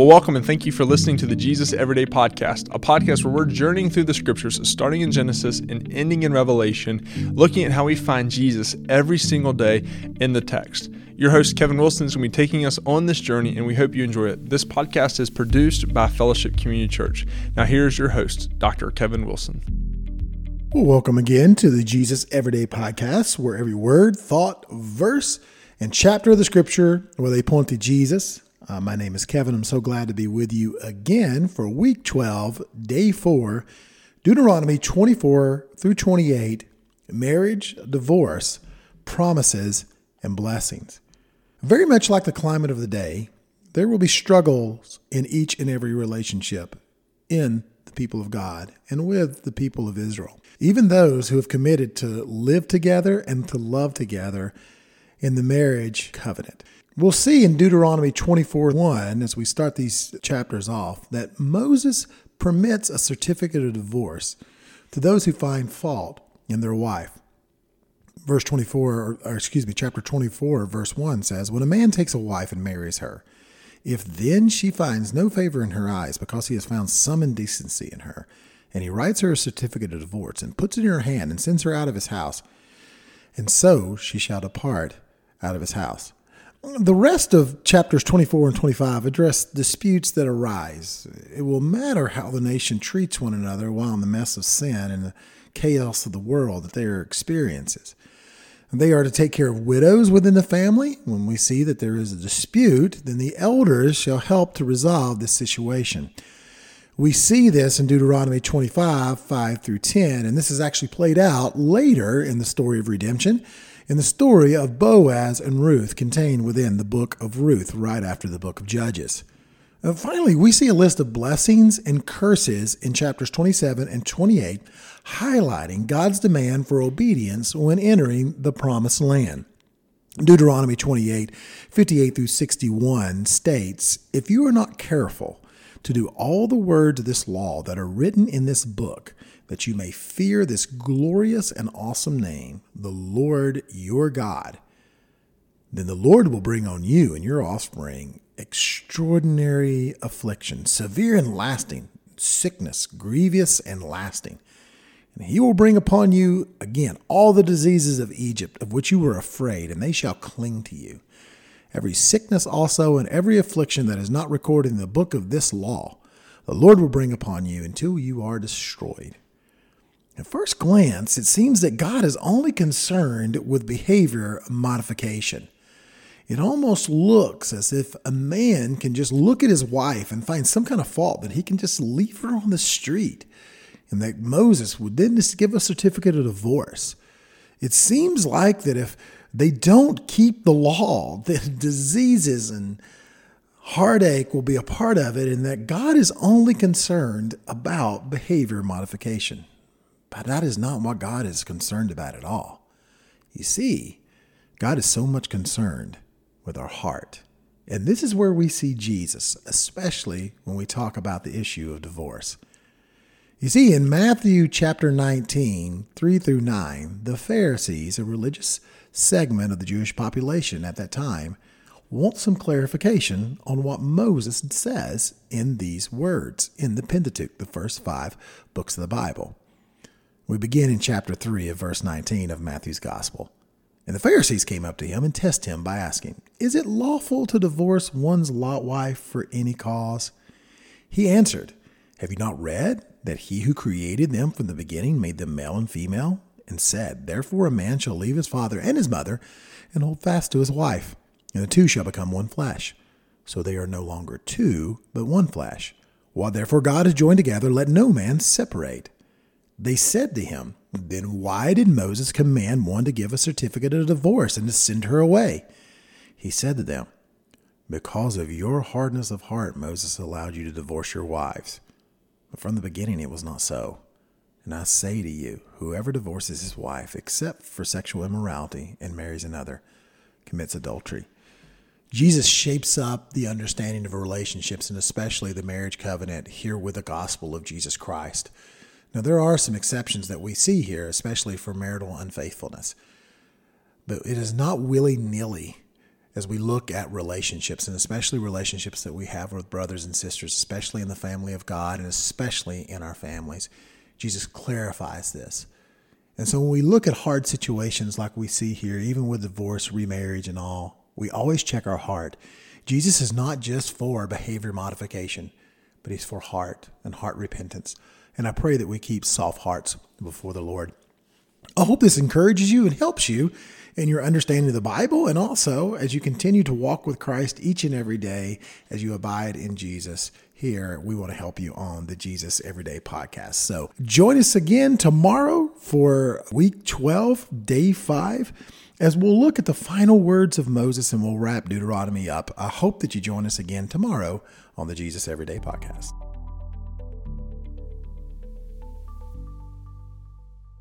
Well, welcome and thank you for listening to the Jesus Everyday Podcast, a podcast where we're journeying through the scriptures, starting in Genesis and ending in Revelation, looking at how we find Jesus every single day in the text. Your host, Kevin Wilson, is going to be taking us on this journey, and we hope you enjoy it. This podcast is produced by Fellowship Community Church. Now, here's your host, Dr. Kevin Wilson. Welcome again to the Jesus Everyday Podcast, where every word, thought, verse, and chapter of the scripture, where they point to Jesus, uh, my name is Kevin. I'm so glad to be with you again for week 12, day 4, Deuteronomy 24 through 28, marriage, divorce, promises, and blessings. Very much like the climate of the day, there will be struggles in each and every relationship in the people of God and with the people of Israel. Even those who have committed to live together and to love together in the marriage covenant. We'll see in Deuteronomy 24 1, as we start these chapters off, that Moses permits a certificate of divorce to those who find fault in their wife. Verse 24, or, or excuse me, chapter 24, verse 1 says, When a man takes a wife and marries her, if then she finds no favor in her eyes because he has found some indecency in her, and he writes her a certificate of divorce and puts it in her hand and sends her out of his house, and so she shall depart out of his house. The rest of chapters 24 and 25 address disputes that arise. It will matter how the nation treats one another while in the mess of sin and the chaos of the world that they are experiences. They are to take care of widows within the family. When we see that there is a dispute, then the elders shall help to resolve this situation. We see this in Deuteronomy 25, 5 through 10, and this is actually played out later in the story of redemption in the story of Boaz and Ruth contained within the book of Ruth, right after the book of Judges. And finally, we see a list of blessings and curses in chapters 27 and 28, highlighting God's demand for obedience when entering the promised land. Deuteronomy 28, 58 through 61 states, If you are not careful to do all the words of this law that are written in this book, that you may fear this glorious and awesome name, the Lord your God. Then the Lord will bring on you and your offspring extraordinary affliction, severe and lasting, sickness, grievous and lasting. And he will bring upon you again all the diseases of Egypt, of which you were afraid, and they shall cling to you. Every sickness also and every affliction that is not recorded in the book of this law, the Lord will bring upon you until you are destroyed. At first glance, it seems that God is only concerned with behavior modification. It almost looks as if a man can just look at his wife and find some kind of fault that he can just leave her on the street, and that Moses would then just give a certificate of divorce. It seems like that if they don't keep the law, that diseases and heartache will be a part of it, and that God is only concerned about behavior modification. But that is not what God is concerned about at all. You see, God is so much concerned with our heart. And this is where we see Jesus, especially when we talk about the issue of divorce. You see, in Matthew chapter 19, 3 through 9, the Pharisees, a religious segment of the Jewish population at that time, want some clarification on what Moses says in these words in the Pentateuch, the first five books of the Bible. We begin in chapter 3 of verse 19 of Matthew's Gospel. And the Pharisees came up to him and tested him by asking, Is it lawful to divorce one's lot wife for any cause? He answered, Have you not read that he who created them from the beginning made them male and female? And said, Therefore a man shall leave his father and his mother and hold fast to his wife, and the two shall become one flesh. So they are no longer two, but one flesh. What therefore God has joined together, let no man separate. They said to him, Then why did Moses command one to give a certificate of divorce and to send her away? He said to them, Because of your hardness of heart, Moses allowed you to divorce your wives. But from the beginning it was not so. And I say to you, whoever divorces his wife, except for sexual immorality, and marries another, commits adultery. Jesus shapes up the understanding of relationships and especially the marriage covenant here with the gospel of Jesus Christ. Now, there are some exceptions that we see here, especially for marital unfaithfulness, but it is not willy nilly as we look at relationships, and especially relationships that we have with brothers and sisters, especially in the family of God and especially in our families. Jesus clarifies this. And so when we look at hard situations like we see here, even with divorce, remarriage, and all, we always check our heart. Jesus is not just for behavior modification, but he's for heart and heart repentance. And I pray that we keep soft hearts before the Lord. I hope this encourages you and helps you in your understanding of the Bible, and also as you continue to walk with Christ each and every day as you abide in Jesus. Here, we want to help you on the Jesus Everyday podcast. So join us again tomorrow for week 12, day five, as we'll look at the final words of Moses and we'll wrap Deuteronomy up. I hope that you join us again tomorrow on the Jesus Everyday podcast.